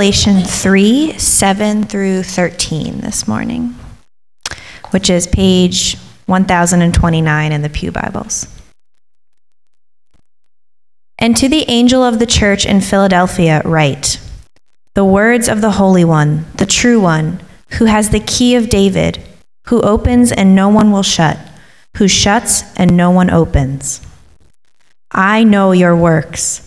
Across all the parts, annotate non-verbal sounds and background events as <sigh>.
Revelation 3 7 through 13 this morning, which is page 1029 in the Pew Bibles. And to the angel of the church in Philadelphia, write the words of the Holy One, the true One, who has the key of David, who opens and no one will shut, who shuts and no one opens. I know your works.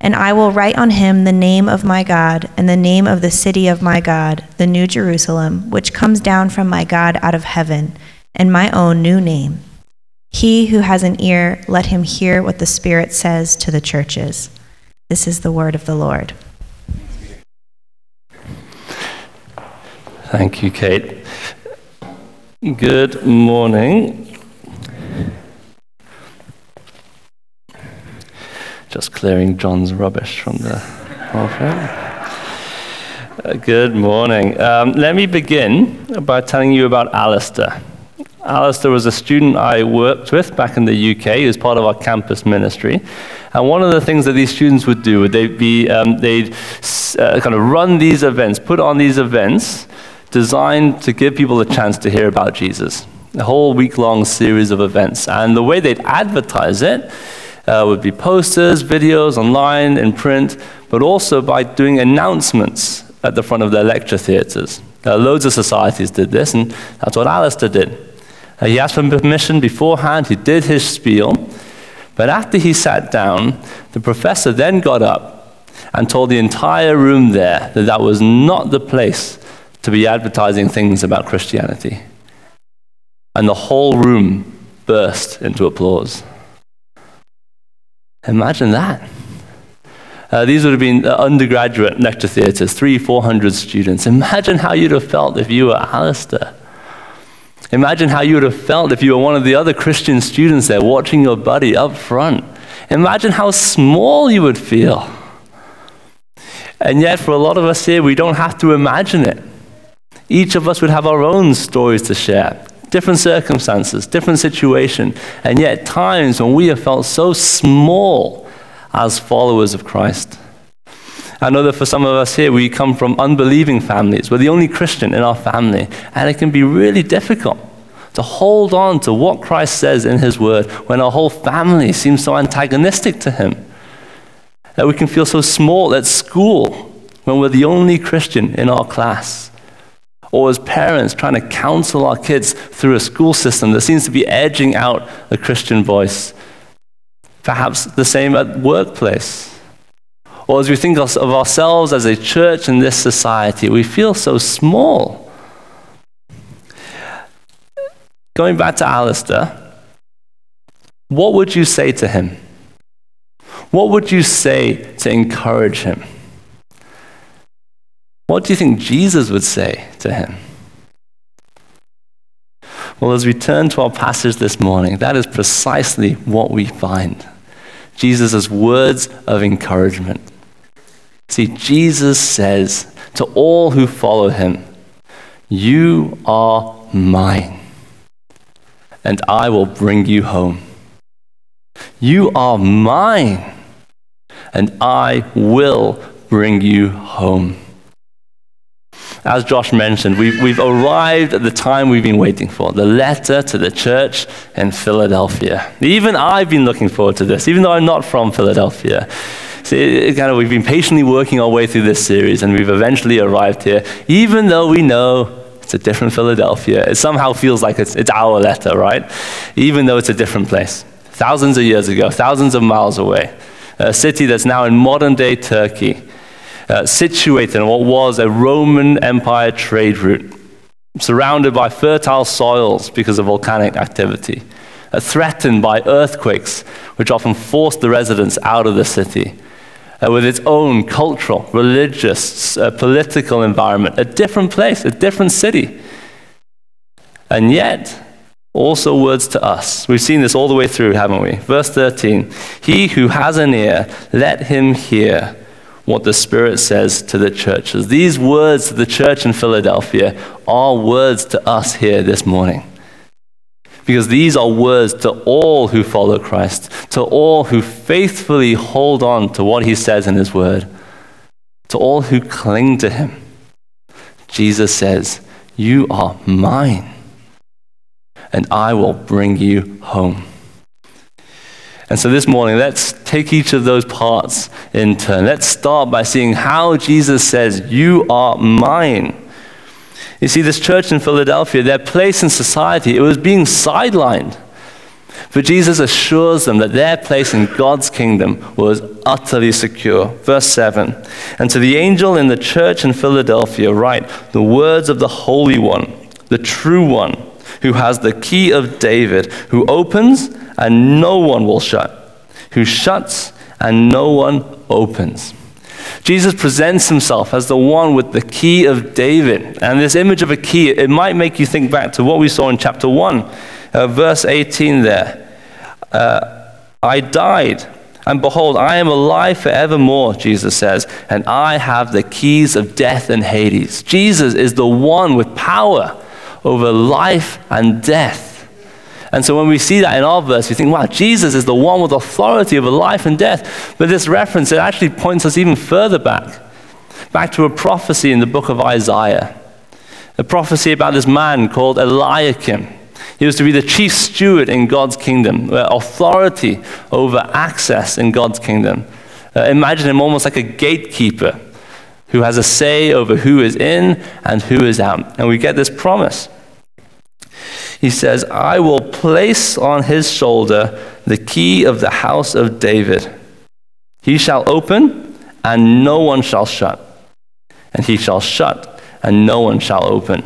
And I will write on him the name of my God and the name of the city of my God, the New Jerusalem, which comes down from my God out of heaven, and my own new name. He who has an ear, let him hear what the Spirit says to the churches. This is the word of the Lord. Thank you, Kate. Good morning. Just clearing John's rubbish from the uh, Good morning. Um, let me begin by telling you about Alistair. Alistair was a student I worked with back in the UK. He was part of our campus ministry. And one of the things that these students would do would they be, um, they'd uh, kind of run these events, put on these events designed to give people a chance to hear about Jesus. A whole week long series of events. And the way they'd advertise it uh, would be posters, videos, online, in print, but also by doing announcements at the front of their lecture theatres. Uh, loads of societies did this, and that's what Alistair did. Uh, he asked for permission beforehand, he did his spiel, but after he sat down, the professor then got up and told the entire room there that that was not the place to be advertising things about Christianity. And the whole room burst into applause. Imagine that. Uh, these would have been uh, undergraduate lecture theatres, three, four hundred students. Imagine how you'd have felt if you were Alistair. Imagine how you would have felt if you were one of the other Christian students there watching your buddy up front. Imagine how small you would feel. And yet, for a lot of us here, we don't have to imagine it. Each of us would have our own stories to share, different circumstances, different situation, and yet times when we have felt so small as followers of Christ. I know that for some of us here, we come from unbelieving families. We're the only Christian in our family, and it can be really difficult to hold on to what Christ says in His Word when our whole family seems so antagonistic to Him. That we can feel so small at school when we're the only Christian in our class or as parents trying to counsel our kids through a school system that seems to be edging out the Christian voice. Perhaps the same at workplace. Or as we think of ourselves as a church in this society, we feel so small. Going back to Alistair, what would you say to him? What would you say to encourage him? What do you think Jesus would say to him? Well, as we turn to our passage this morning, that is precisely what we find Jesus' words of encouragement. See, Jesus says to all who follow him, You are mine, and I will bring you home. You are mine, and I will bring you home as Josh mentioned, we've, we've arrived at the time we've been waiting for the letter to the church in Philadelphia. Even I've been looking forward to this, even though I'm not from Philadelphia. See, kind of, we've been patiently working our way through this series, and we've eventually arrived here, even though we know it's a different Philadelphia. It somehow feels like it's, it's our letter, right? Even though it's a different place. thousands of years ago, thousands of miles away. A city that's now in modern day Turkey, uh, situated on what was a Roman Empire trade route, surrounded by fertile soils because of volcanic activity, uh, threatened by earthquakes, which often forced the residents out of the city uh, with its own cultural, religious, uh, political environment, a different place, a different city. And yet, also words to us. We've seen this all the way through, haven't we? Verse 13 He who has an ear, let him hear what the Spirit says to the churches. These words to the church in Philadelphia are words to us here this morning. Because these are words to all who follow Christ, to all who faithfully hold on to what he says in his word, to all who cling to him. Jesus says, You are mine, and I will bring you home. And so this morning, let's take each of those parts in turn. Let's start by seeing how Jesus says, You are mine. You see, this church in Philadelphia, their place in society, it was being sidelined. But Jesus assures them that their place in God's kingdom was utterly secure. Verse 7 And to the angel in the church in Philadelphia, write the words of the Holy One, the true One, who has the key of David, who opens and no one will shut, who shuts and no one opens. Jesus presents himself as the one with the key of David. And this image of a key, it might make you think back to what we saw in chapter 1, uh, verse 18 there. Uh, I died, and behold, I am alive forevermore, Jesus says, and I have the keys of death and Hades. Jesus is the one with power over life and death. And so when we see that in our verse, we think, wow, Jesus is the one with authority over life and death. But this reference, it actually points us even further back, back to a prophecy in the book of Isaiah. A prophecy about this man called Eliakim. He was to be the chief steward in God's kingdom, authority over access in God's kingdom. Uh, imagine him almost like a gatekeeper who has a say over who is in and who is out. And we get this promise. He says, I will place on his shoulder the key of the house of David. He shall open, and no one shall shut. And he shall shut, and no one shall open.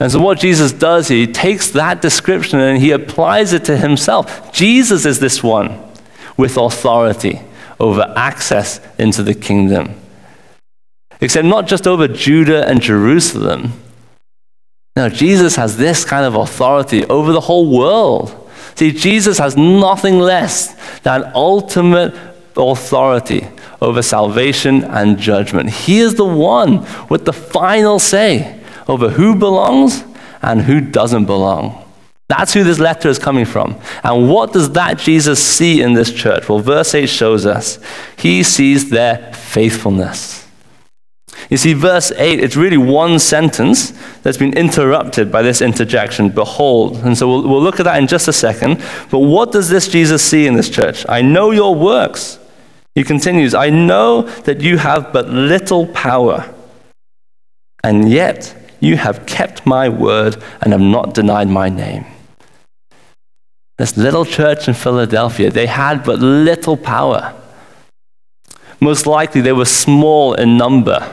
And so, what Jesus does, he takes that description and he applies it to himself. Jesus is this one with authority over access into the kingdom. Except not just over Judah and Jerusalem, now, Jesus has this kind of authority over the whole world. See, Jesus has nothing less than ultimate authority over salvation and judgment. He is the one with the final say over who belongs and who doesn't belong. That's who this letter is coming from. And what does that Jesus see in this church? Well, verse 8 shows us he sees their faithfulness. You see, verse 8, it's really one sentence that's been interrupted by this interjection, behold. And so we'll, we'll look at that in just a second. But what does this Jesus see in this church? I know your works. He continues, I know that you have but little power, and yet you have kept my word and have not denied my name. This little church in Philadelphia, they had but little power. Most likely, they were small in number.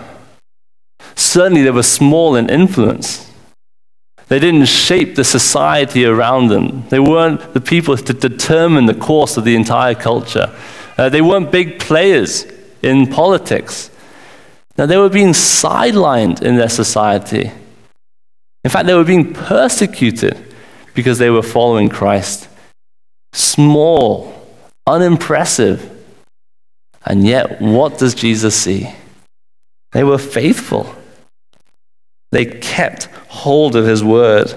Certainly, they were small in influence. They didn't shape the society around them. They weren't the people to determine the course of the entire culture. Uh, they weren't big players in politics. Now, they were being sidelined in their society. In fact, they were being persecuted because they were following Christ. Small, unimpressive. And yet, what does Jesus see? They were faithful. They kept hold of his word.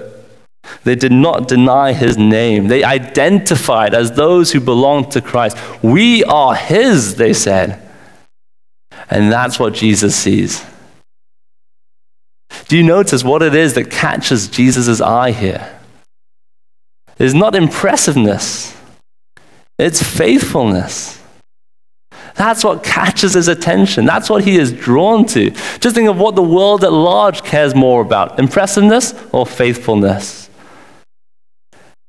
They did not deny his name. They identified as those who belonged to Christ. We are his, they said. And that's what Jesus sees. Do you notice what it is that catches Jesus' eye here? It's not impressiveness, it's faithfulness. That's what catches his attention. That's what he is drawn to. Just think of what the world at large cares more about impressiveness or faithfulness.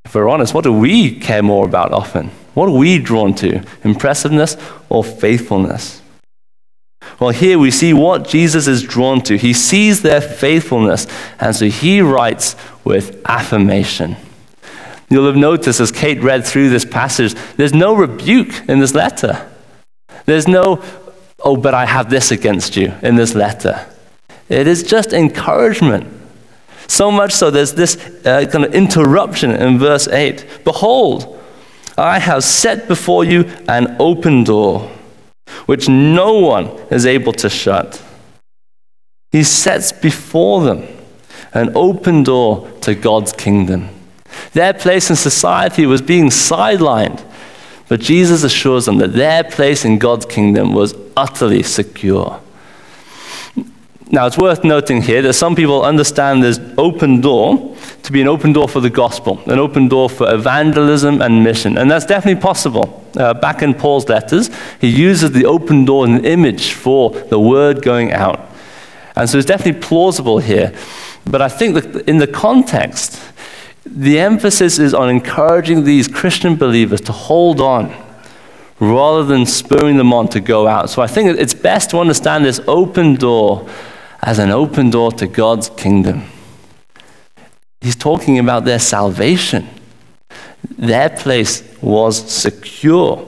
if we're honest, what do we care more about often? What are we drawn to? Impressiveness or faithfulness? Well, here we see what Jesus is drawn to. He sees their faithfulness, and so he writes with affirmation. You'll have noticed as Kate read through this passage, there's no rebuke in this letter. There's no, oh, but I have this against you in this letter. It is just encouragement. So much so, there's this uh, kind of interruption in verse 8. Behold, I have set before you an open door, which no one is able to shut. He sets before them an open door to God's kingdom. Their place in society was being sidelined, but Jesus assures them that their place in God's kingdom was utterly secure. Now, it's worth noting here that some people understand this open door to be an open door for the gospel, an open door for evangelism and mission. And that's definitely possible. Uh, back in Paul's letters, he uses the open door as an image for the word going out. And so it's definitely plausible here. But I think that in the context, the emphasis is on encouraging these Christian believers to hold on rather than spurring them on to go out. So I think it's best to understand this open door as an open door to God's kingdom. He's talking about their salvation. Their place was secure.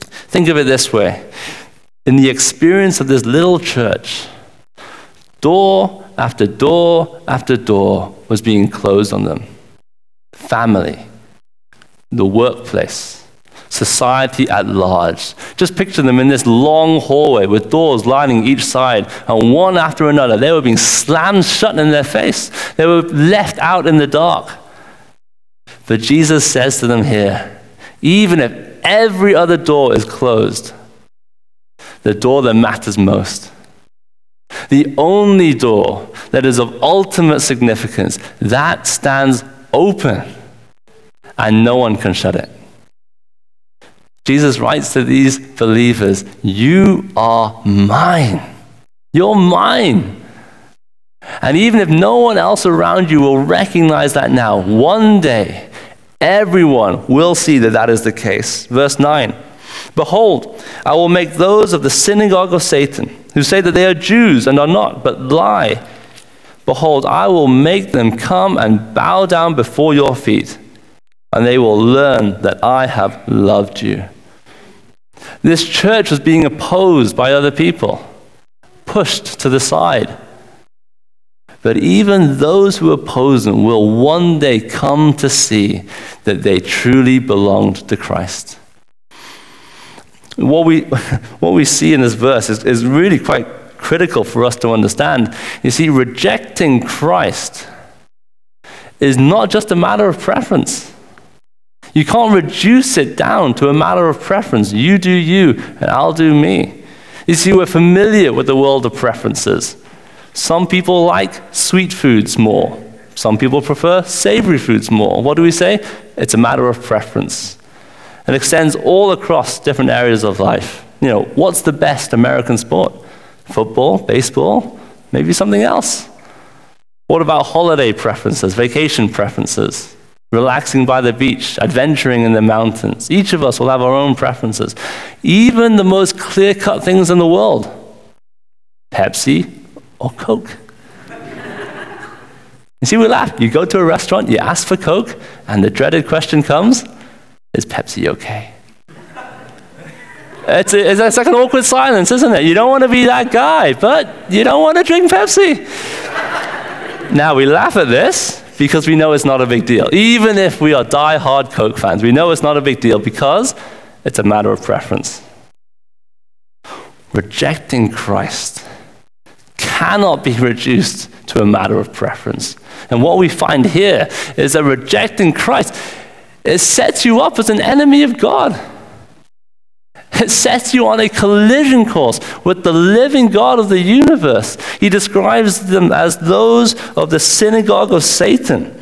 Think of it this way in the experience of this little church, door after door after door was being closed on them. Family, the workplace, society at large. Just picture them in this long hallway with doors lining each side, and one after another, they were being slammed shut in their face. They were left out in the dark. But Jesus says to them here even if every other door is closed, the door that matters most, the only door that is of ultimate significance, that stands open, and no one can shut it. Jesus writes to these believers, You are mine. You're mine. And even if no one else around you will recognize that now, one day everyone will see that that is the case. Verse 9 Behold, I will make those of the synagogue of Satan, who say that they are Jews and are not, but lie. Behold, I will make them come and bow down before your feet, and they will learn that I have loved you. This church was being opposed by other people, pushed to the side. But even those who oppose them will one day come to see that they truly belonged to Christ. What we, <laughs> what we see in this verse is, is really quite critical for us to understand. You see, rejecting Christ is not just a matter of preference. You can't reduce it down to a matter of preference. You do you, and I'll do me. You see, we're familiar with the world of preferences. Some people like sweet foods more. Some people prefer savory foods more. What do we say? It's a matter of preference. It extends all across different areas of life. You know, what's the best American sport? Football, baseball, maybe something else. What about holiday preferences, vacation preferences? Relaxing by the beach, adventuring in the mountains. Each of us will have our own preferences. Even the most clear cut things in the world Pepsi or Coke. you see, we laugh. You go to a restaurant, you ask for Coke, and the dreaded question comes Is Pepsi okay? It's, a, it's like an awkward silence, isn't it? You don't want to be that guy, but you don't want to drink Pepsi. now we laugh at this because we know it's not a big deal. Even if we are die-hard Coke fans, we know it's not a big deal because it's a matter of preference. Rejecting Christ cannot be <laughs> reduced to a matter of preference. And what we find here is that rejecting Christ it sets you up as an enemy of God. It sets you on a collision course with the living God of the universe. He describes them as those of the synagogue of Satan.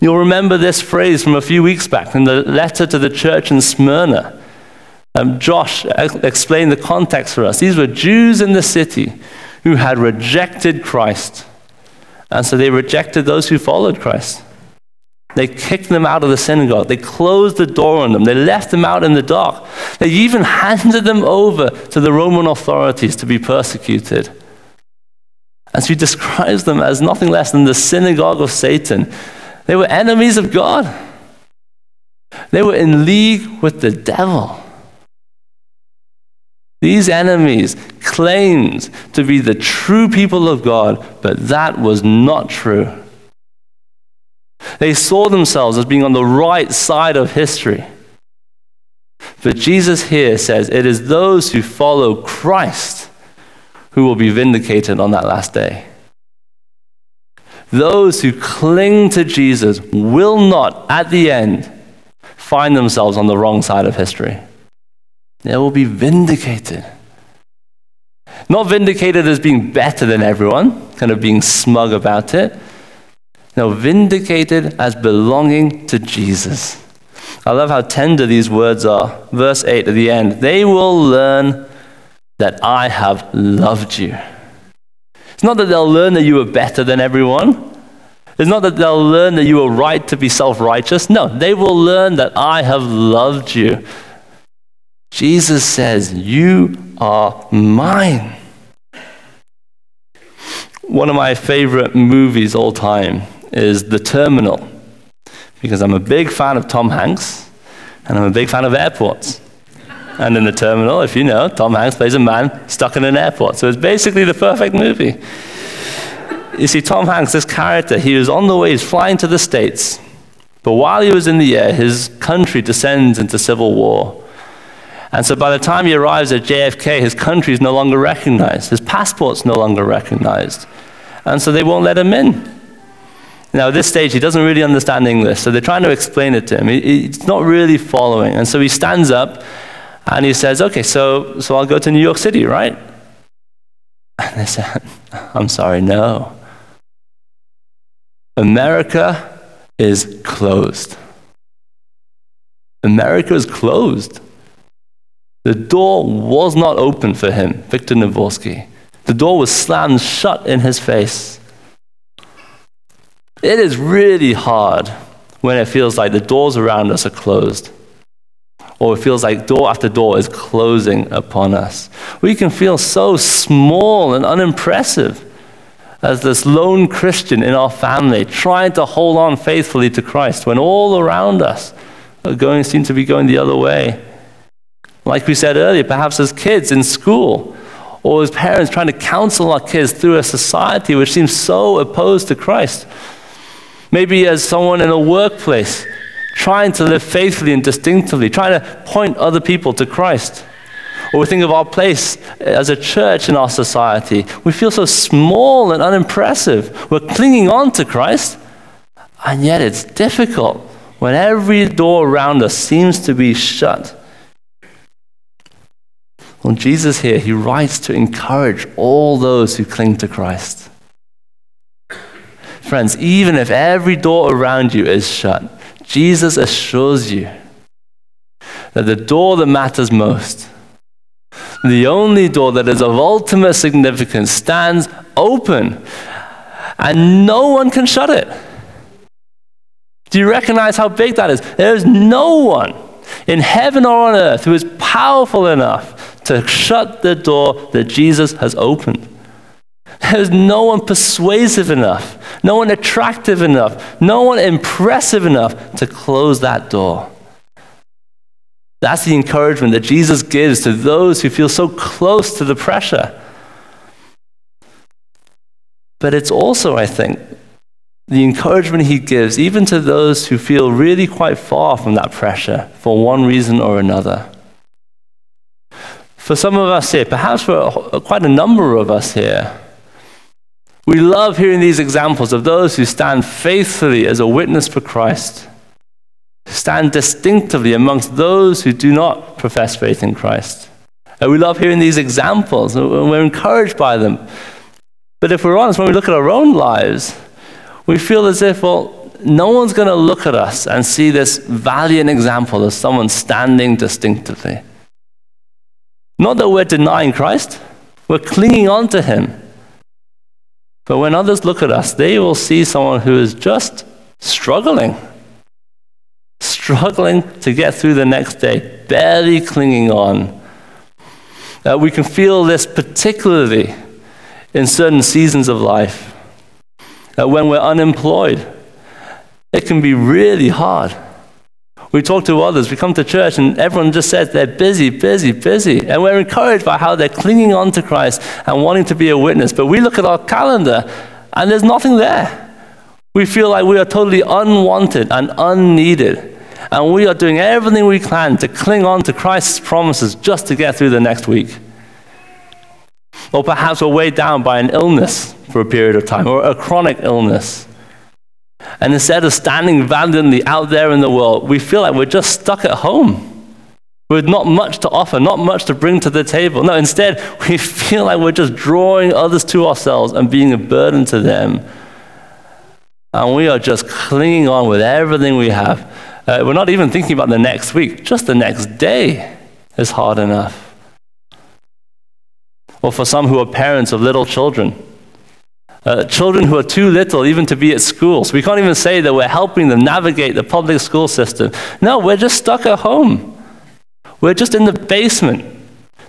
You'll remember this phrase from a few weeks back in the letter to the church in Smyrna. Um, Josh explained the context for us. These were Jews in the city who had rejected Christ. And so they rejected those who followed Christ. They kicked them out of the synagogue. They closed the door on them. They left them out in the dark. They even <laughs> handed them over to the Roman authorities to be persecuted. And so he describes them as nothing less than the synagogue of Satan. They were enemies of God, they were in league with the devil. These enemies claimed to be the true people of God, but that was not true. They saw themselves as being on the right side of history. But Jesus here says it is those who follow Christ who will be vindicated on that last day. Those who cling to Jesus will not, at the end, find themselves on the wrong side of history. They will be vindicated. Not vindicated as being better than everyone, kind of being smug about it. No, vindicated as belonging to Jesus. I love how tender these words are. Verse 8 at the end they will learn that I have loved you. It's not that they'll learn that you are better than everyone. It's not that they'll learn that you are right to be self righteous. No, they will learn that I have loved you. Jesus says, You are mine. One of my favorite movies all time is The Terminal, because I'm a big fan of Tom Hanks and I'm a big fan of airports. and in The Terminal, if you know, Tom Hanks plays a man stuck in an airport. So it's basically the perfect movie. You see, Tom Hanks, this character, he was on the way, he's flying to the States. But while he was in the air, his country descends into civil war. And so by the time he arrives at JFK, his country is no longer recognized. His passport's no longer recognized. And so they won't let him in. Now, at this stage, he doesn't really understand English, so they're trying to explain it to him. He's not really following. And so he stands up and he says, Okay, so, so I'll go to New York City, right? And they said, <laughs> I'm sorry, no. America is closed. America is closed. The door was not open for him, Viktor Navorski. The door was slammed shut in his face. It is really hard when it feels like the doors around us are closed, or it feels like door after door is closing upon us. We can feel so small and unimpressive as this lone Christian in our family trying to hold on faithfully to Christ when all around us are going, seem to be going the other way. Like we said earlier, perhaps as kids in school, or as parents trying to counsel our kids through a society which seems so opposed to Christ. Maybe as someone in a workplace trying to live faithfully and distinctively, trying to point other people to Christ. Or we think of our place as a church in our society. We feel so small and unimpressive. We're clinging on to Christ, and yet it's difficult when every door around us seems to be shut. Well, Jesus here, he writes to encourage all those who cling to Christ. Friends, even if every door around you is shut, Jesus assures you that the door that matters most the only door that is of ultimate significance stands open and no one can shut it. Do you recognize how big that is? There's no one in heaven or on earth who is powerful enough to shut the door that Jesus has opened. There's no one persuasive enough, no one attractive enough, no one impressive enough to close that door. That's the encouragement that Jesus gives to those who feel so close to the pressure. But it's also, I think, the encouragement he gives even to those who feel really quite far from that pressure for one reason or another. For some of us here, perhaps for quite a number of us here, we love hearing these examples of those who stand faithfully as a witness for Christ stand distinctively amongst those who do not profess faith in Christ. And we love hearing these examples, and we're encouraged by them. But if we're honest, when we look at our own lives, we feel as if, well, no one's going to look at us and see this valiant example of someone standing distinctively. Not that we're denying Christ, we're clinging on to Him. But when others look at us, they will see someone who is just struggling struggling to get through the next day, barely clinging on. Uh, we can feel this particularly in certain seasons of life. Uh, when we're unemployed, it can be really hard. We talk to others, we come to church, and everyone just says they're busy, busy, busy. And we're encouraged by how they're clinging on to Christ and wanting to be a witness. But we look at our calendar, and there's nothing there. We feel like we are totally unwanted and unneeded. And we are doing everything we can to cling on to Christ's promises just to get through the next week. Or perhaps we're weighed down by an illness for a period of time, or a chronic illness. And instead of standing valiantly out there in the world, we feel like we're just stuck at home with not much to offer, not much to bring to the table. No, instead, <laughs> we feel like we're just drawing others to ourselves and being a burden to them. And we are just clinging on with everything we have. Uh, we're not even thinking about the next week, just the next day is hard enough. Or for some who are parents of little children, uh, children who are too little even to be at school. So we can't even say that we're helping them navigate the public school system. No, we're just stuck at home. We're just in the basement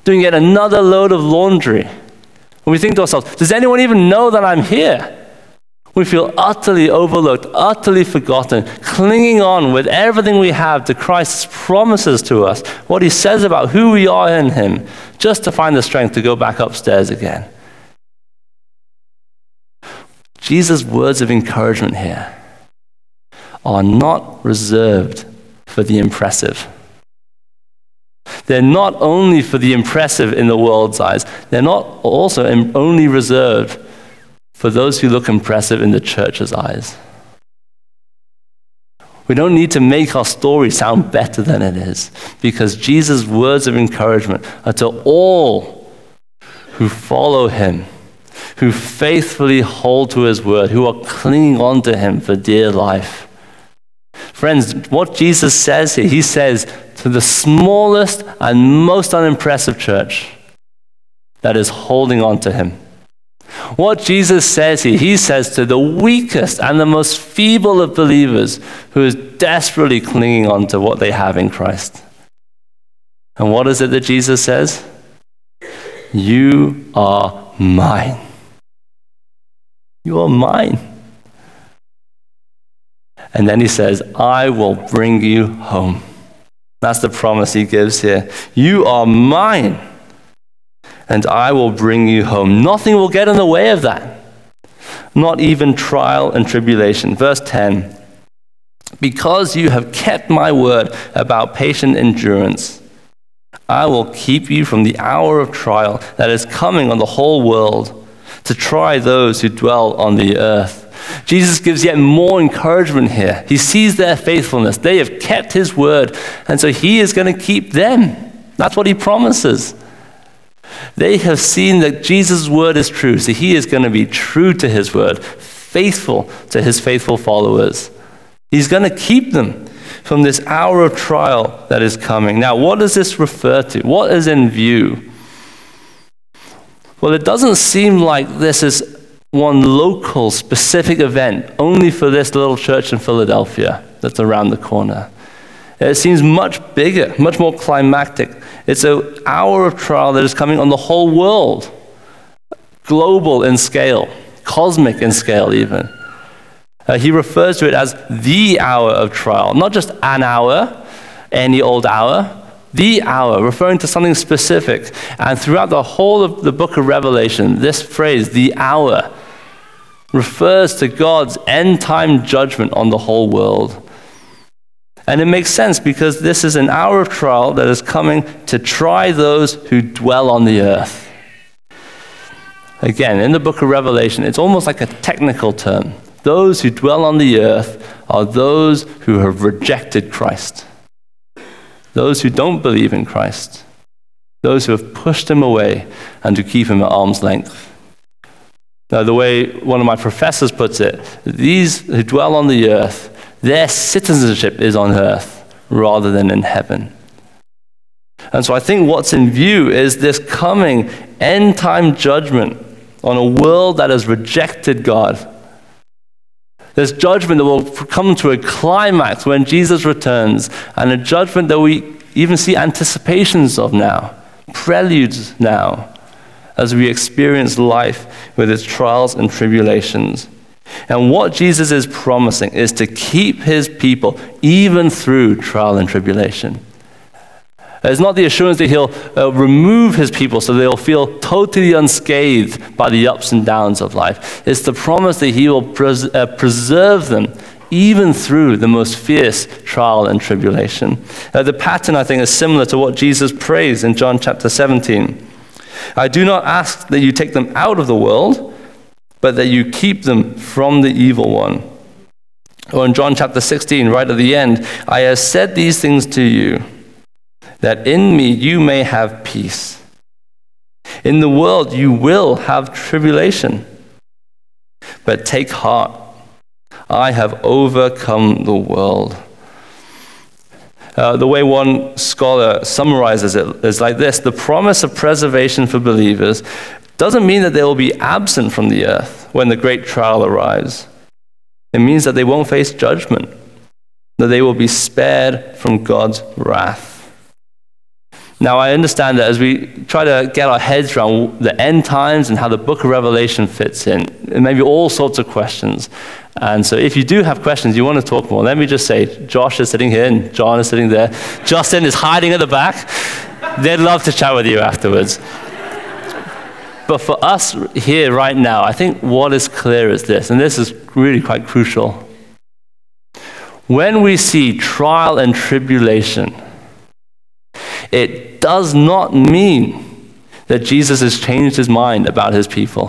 doing yet another load of laundry. And we think to ourselves, does anyone even know that I'm here? We feel utterly overlooked, utterly forgotten, clinging on with everything we have to Christ's promises to us, what he says about who we are in him, just to find the strength to go back upstairs again. Jesus' words of encouragement here are not reserved for the impressive. They're not only for the impressive in the world's eyes, they're not also only reserved for those who look impressive in the church's eyes. We don't need to make our story sound better than it is because Jesus' words of encouragement are to all who follow him who faithfully hold to his word, who are clinging on to him for dear life. Friends, what Jesus says here, he says to the smallest and most unimpressive church that is holding on to him. What Jesus says here, he says to the weakest and the most feeble of believers who is desperately clinging on to what they have in Christ. And what is it that Jesus says? You are mine. You are mine. And then he says, I will bring you home. That's the promise he gives here. You are mine, and I will bring you home. Nothing will get in the way of that, not even trial and tribulation. Verse 10 Because you have kept my word about patient endurance, I will keep you from the hour of trial that is coming on the whole world to try those who dwell on the earth. Jesus gives yet more encouragement here. He sees their faithfulness. They have kept his word, and so he is going to keep them. That's what he promises. They have seen that Jesus' word is true, so he is going to be true to his word, faithful to his faithful followers. He's going to keep them from this hour of trial that is coming. Now, what does this refer to? What is in view? Well, it doesn't seem like this is one local, specific event only for this little church in Philadelphia that's around the corner. It seems much bigger, much more climactic. It's an hour of trial that is coming on the whole world, global in scale, cosmic in scale, even. Uh, he refers to it as the hour of trial, not just an hour, any old hour, the hour, referring to something specific. And throughout the whole of the book of Revelation, this phrase, the hour, refers to God's end time judgment on the whole world. And it makes sense because this is an hour of trial that is coming to try those who dwell on the earth. Again, in the book of Revelation, it's almost like a technical term. Those who dwell on the earth are those who have rejected Christ those who don't believe in Christ, those who have pushed him away and who keep him at arm's length. Now, the way one of my professors puts it, these who dwell on the earth, their citizenship is on earth rather than in heaven. And so I think what's in view is this coming end time judgment on a world that has rejected God There's judgment that will come to a climax when Jesus returns, and a judgment that we even see anticipations of now, preludes now, as we experience life with its trials and tribulations. And what Jesus is promising is to keep his people even through trial and tribulation. It's not the assurance that he'll uh, remove his people so they'll feel totally unscathed by the ups and downs of life. It's the promise that he will pres- uh, preserve them even through the most fierce trial and tribulation. Uh, the pattern, I think, is similar to what Jesus prays in John chapter 17. I do not ask that you take them out of the world, but that you keep them from the evil one. Or in John chapter 16, right at the end, I have said these things to you that in me you may have peace. In the world you will have tribulation. But take heart, I have overcome the world. Uh, the way one scholar summarizes it is like this The promise of preservation for believers doesn't mean that they will be absent from the earth when the great trial arrives. It means that they won't face judgment, that they will be spared from God's wrath. Now, I understand that as we try to get our heads around the end times and how the book of Revelation fits in, it may be all sorts of questions. And so, if you do have questions, you want to talk more, let me just say Josh is sitting here and John is sitting there. Justin is hiding at the back. They'd love to chat with you afterwards. But for us here right now, I think what is clear is this, and this is really quite crucial. When we see trial and tribulation, it does not mean that Jesus has changed his mind about his people.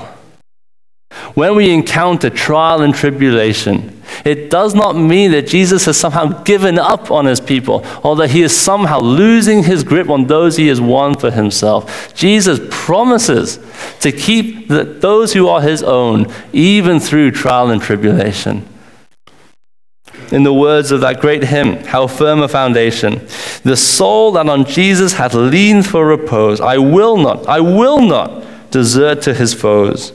When we encounter trial and tribulation, it does not mean that Jesus has somehow given up on his people or that he is somehow losing his grip on those he has won for himself. Jesus promises to keep the, those who are his own even through trial and tribulation in the words of that great hymn, How Firm a Foundation. The soul that on Jesus hath leaned for repose, I will not, I will not desert to his foes.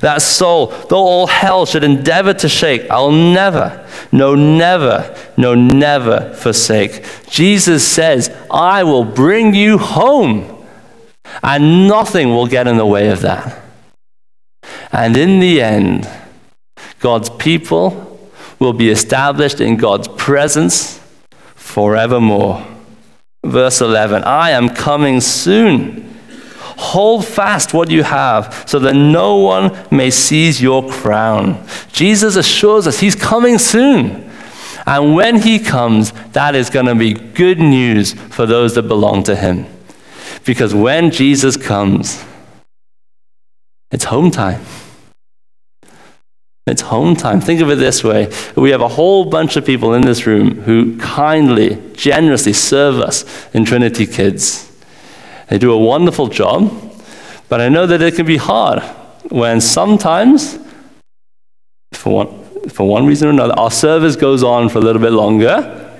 That soul, though all hell should endeavor to shake, I'll never, no, never, no, never forsake. Jesus says, I will bring you home, and nothing will get in the way of that. And in the end, God's people will be established in God's presence forevermore. Verse 11 I am coming soon. Hold fast what you have so that no one may seize your crown. Jesus assures us he's coming soon. And when he comes, that is going to be good news for those that belong to him. Because when Jesus comes, it's home time. It's home time. Think of it this way we have a whole bunch of people in this room who kindly, generously serve us in Trinity Kids. They do a wonderful job, but I know that it can be hard when sometimes, for one, for one reason or another, our service goes on for a little bit longer.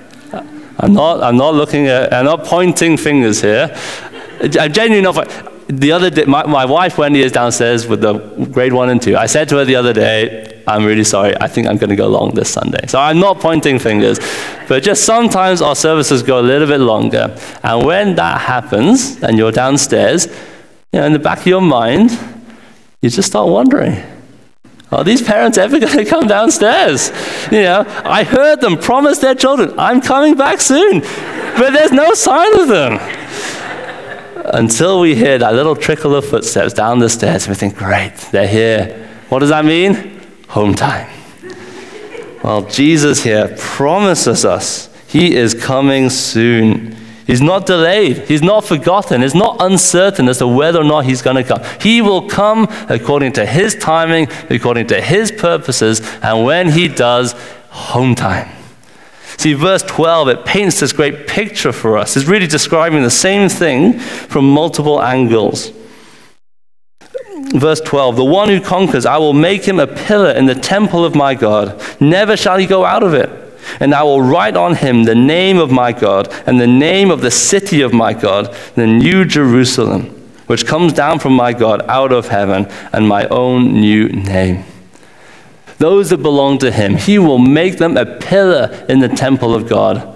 I'm not, I'm not looking at, I'm not pointing fingers here. I'm genuinely not. The other day, my, my wife Wendy is downstairs with the grade one and two. I said to her the other day, I'm really sorry. I think I'm going to go long this Sunday. So I'm not pointing fingers, but just sometimes our services go a little bit longer. And when that happens and you're downstairs, you know, in the back of your mind, you just start wondering, are these parents ever <laughs> going to come downstairs? You know, I heard them promise their children, I'm coming back soon, but there's no sign of them. Until we hear that little trickle of footsteps down the stairs, we think, great, they're here. What does that mean? Home time. Well, Jesus here promises us he is coming soon. He's not delayed. He's not forgotten. He's not uncertain as to whether or not he's going to come. He will come according to his timing, according to his purposes, and when he does, home time. See, verse 12, it paints this great picture for us. It's really describing the same thing from multiple angles verse 12 The one who conquers, I will make him a pillar in the temple of my God. Never shall he go out of it. And I will write on him the name of my God and the name of the city of my God, the new Jerusalem, which comes down from my God out of heaven, and my own new name. those that belong to him. He will make them a pillar in the temple of God.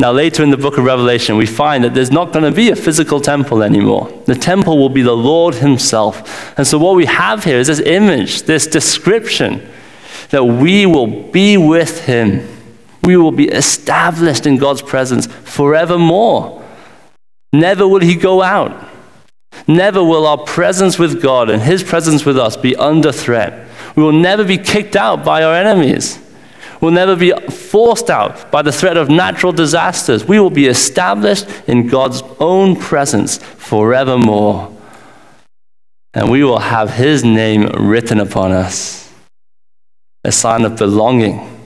Now, later in the book of Revelation, we find that there's not going to be a physical temple anymore. The temple will be the Lord Himself. And so, what we have here is this image, this description that we will be with Him. We will be established in God's presence forevermore. Never will He go out. Never will our presence with God and His presence with us be under threat. We will never be kicked out by our enemies will never be forced out by the threat of natural disasters. We will be established in God's own presence forevermore. And we will have His name written upon us, a sign of belonging,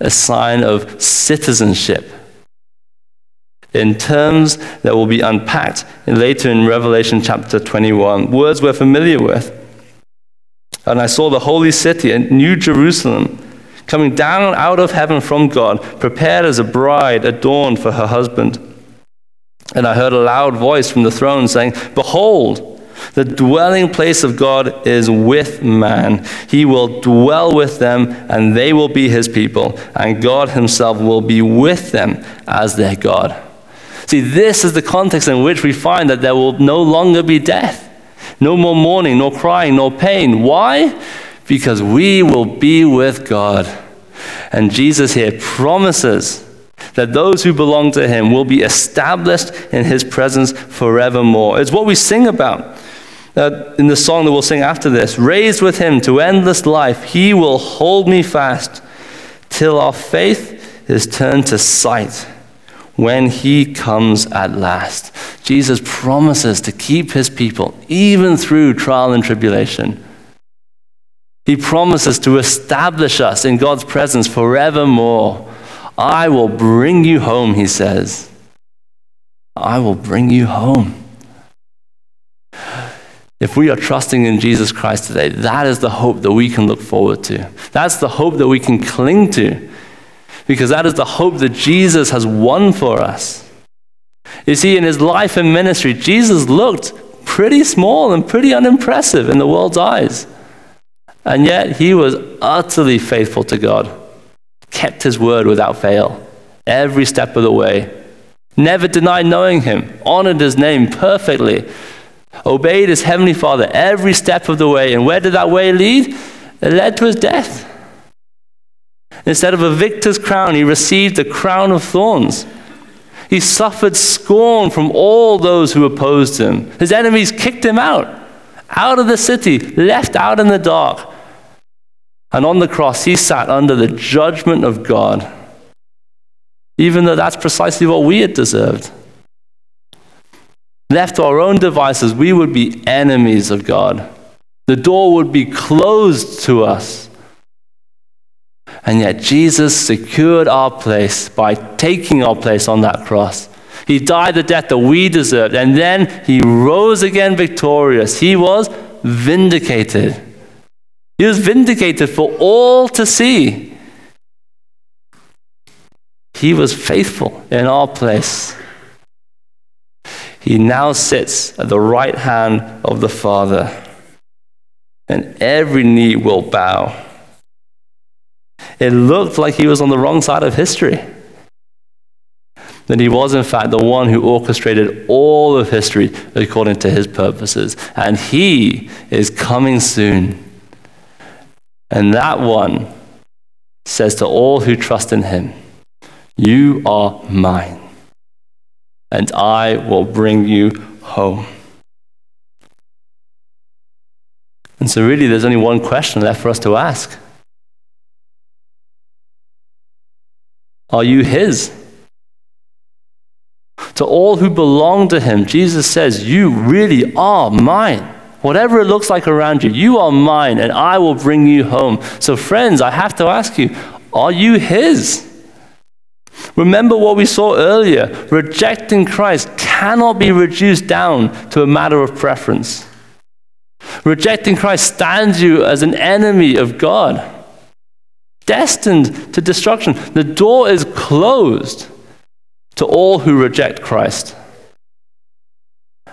a sign of citizenship. In terms that will be unpacked later in Revelation chapter 21, words we're familiar with. And I saw the holy city, New Jerusalem coming down out of heaven from God, prepared as a bride adorned for her husband. And I heard a loud voice from the throne saying, Behold, the dwelling place of God is with man. He will dwell with them, and they will be his people, and God himself will be with them as their God. See, this is the context in which we find that there will no longer be death, no more mourning, nor crying, nor pain. Why? because we will be with God. And Jesus here promises that those who belong to him will be established in his presence forevermore. It's what we sing about uh, in the song that we'll sing after this. Raised with him to endless life, he will hold me fast till our faith is turned to sight when he comes at last. Jesus promises to keep his people even through trial and tribulation. He promises to establish us in God's presence forevermore. I will bring you home, he says. I will bring you home. If we are trusting in Jesus Christ today, that is the hope that we can look forward to. That's the hope that we can cling to, because that is the hope that Jesus has won for us. You see, in his life and ministry, Jesus looked pretty small and pretty unimpressive in the world's eyes. And yet he was utterly faithful to God, kept his word without fail, every step of the way. Never denied knowing him, honored his name perfectly, obeyed his heavenly Father every step of the way. And where did that way lead? It led to his death. Instead of a victor's crown, he received a crown of thorns. He suffered scorn from all those who opposed him. His enemies kicked him out, out of the city, left out in the dark. And on the cross, he sat under the judgment of God, even though that's precisely what we had deserved. Left to our own devices, we would be enemies of God. The door would be closed to us. And yet, Jesus secured our place by taking our place on that cross. He died the death that we deserved, and then he rose again victorious. He was vindicated. He was vindicated for all to see. He was faithful in our place. He now sits at the right hand of the Father, and every knee will bow. It looked like he was on the wrong side of history. That he was, in fact, the one who orchestrated all of history according to his purposes. And he is coming soon. And that one says to all who trust in him, You are mine, and I will bring you home. And so, really, there's only one question left for us to ask Are you his? To all who belong to him, Jesus says, You really are mine. Whatever it looks like around you, you are mine and I will bring you home. So, friends, I have to ask you are you His? Remember what we saw earlier rejecting Christ cannot be reduced down to a matter of preference. Rejecting Christ stands you as an enemy of God, destined to destruction. The door is closed to all who reject Christ.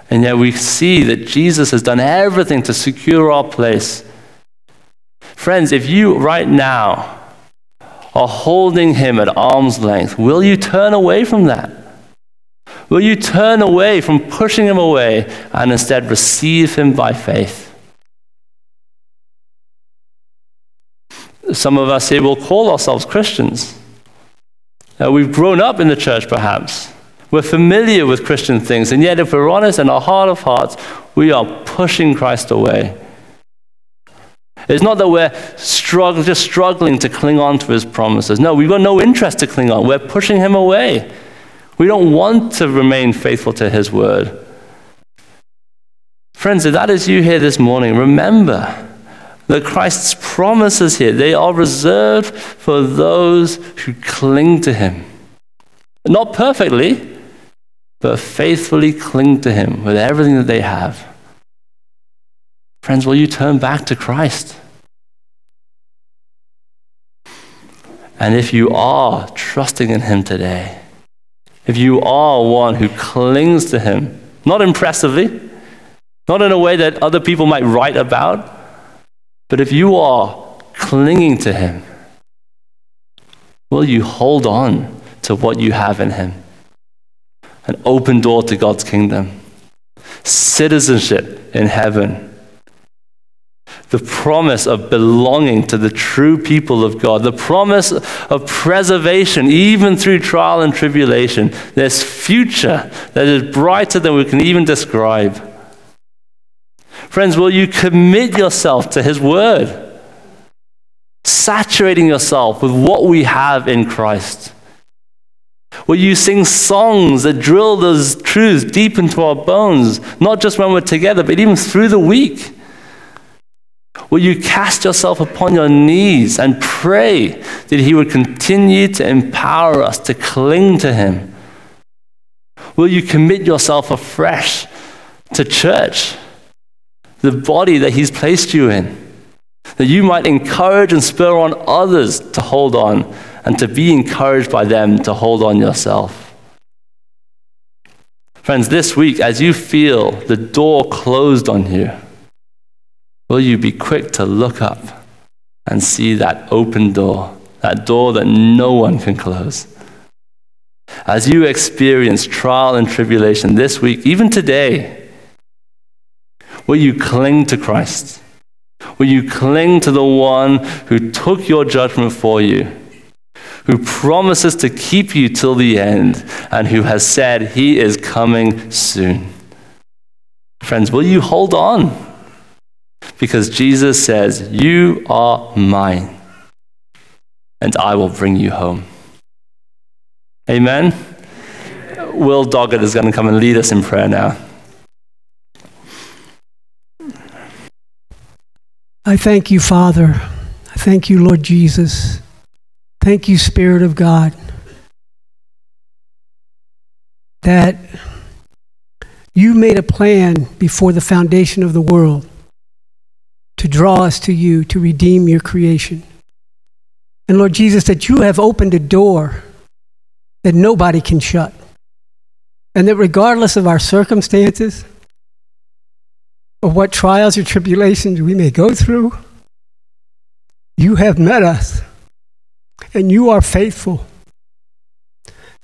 And yet we see that Jesus has done everything to secure our place. Friends, if you right now are holding him at arm's length, will you turn away from that? Will you turn away from pushing him away and instead receive him by faith? Some of us here will call ourselves Christians. Uh, we've grown up in the church, perhaps. We're familiar with Christian things, and yet, if we're honest in our heart of hearts, we are pushing Christ away. It's not that we're struggle, just struggling to cling on to his promises. No, we've got no interest to cling on. We're pushing him away. We don't want to remain faithful to his word. Friends, if that is you here this morning, remember that Christ's promises here, they are reserved for those who cling to him. Not perfectly, but faithfully cling to him with everything that they have. Friends, will you turn back to Christ? And if you are trusting in him today, if you are one who clings to him, not impressively, not in a way that other people might write about, but if you are clinging to Him, will you hold on to what you have in Him? An open door to God's kingdom, citizenship in heaven, the promise of belonging to the true people of God, the promise of preservation even through trial and tribulation, this future that is brighter than we can even describe. Friends, will you commit yourself to His Word? Saturating yourself with what we have in Christ. Will you sing songs that drill those truths deep into our bones, not just when we're together, but even through the week? Will you cast yourself upon your knees and pray that He would continue to empower us to cling to Him? Will you commit yourself afresh to church? the body that He's placed you in, that you might encourage and spur on others to hold on and to be encouraged by them to hold on yourself. Friends, this week, as you feel the door closed on you, will you be quick to look up and see that open door, that door that no one can close? As you experience trial and tribulation this week, even today, Will you cling to Christ? Will you cling to the one who took your judgment for you, who promises to keep you till the end, and who has said he is coming soon? Friends, will you hold on? Because Jesus says, You are mine, and I will bring you home. Amen? Will Doggett is going to come and lead us in prayer now. I thank you, Father. I thank you, Lord Jesus. Thank you, Spirit of God, that you made a plan before the foundation of the world to draw us to you, to redeem your creation. And Lord Jesus, that you have opened a door that nobody can shut. And that regardless of our circumstances, of what trials or tribulations we may go through, you have met us and you are faithful.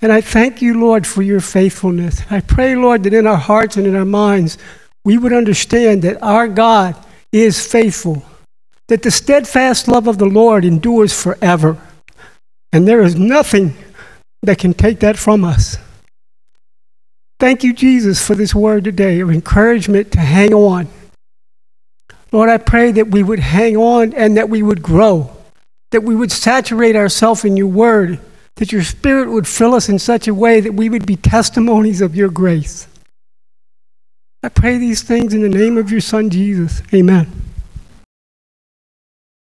And I thank you, Lord, for your faithfulness. I pray, Lord, that in our hearts and in our minds, we would understand that our God is faithful, that the steadfast love of the Lord endures forever. And there is nothing that can take that from us. Thank you, Jesus, for this word today of encouragement to hang on. Lord, I pray that we would hang on and that we would grow, that we would saturate ourselves in your word, that your spirit would fill us in such a way that we would be testimonies of your grace. I pray these things in the name of your Son, Jesus. Amen.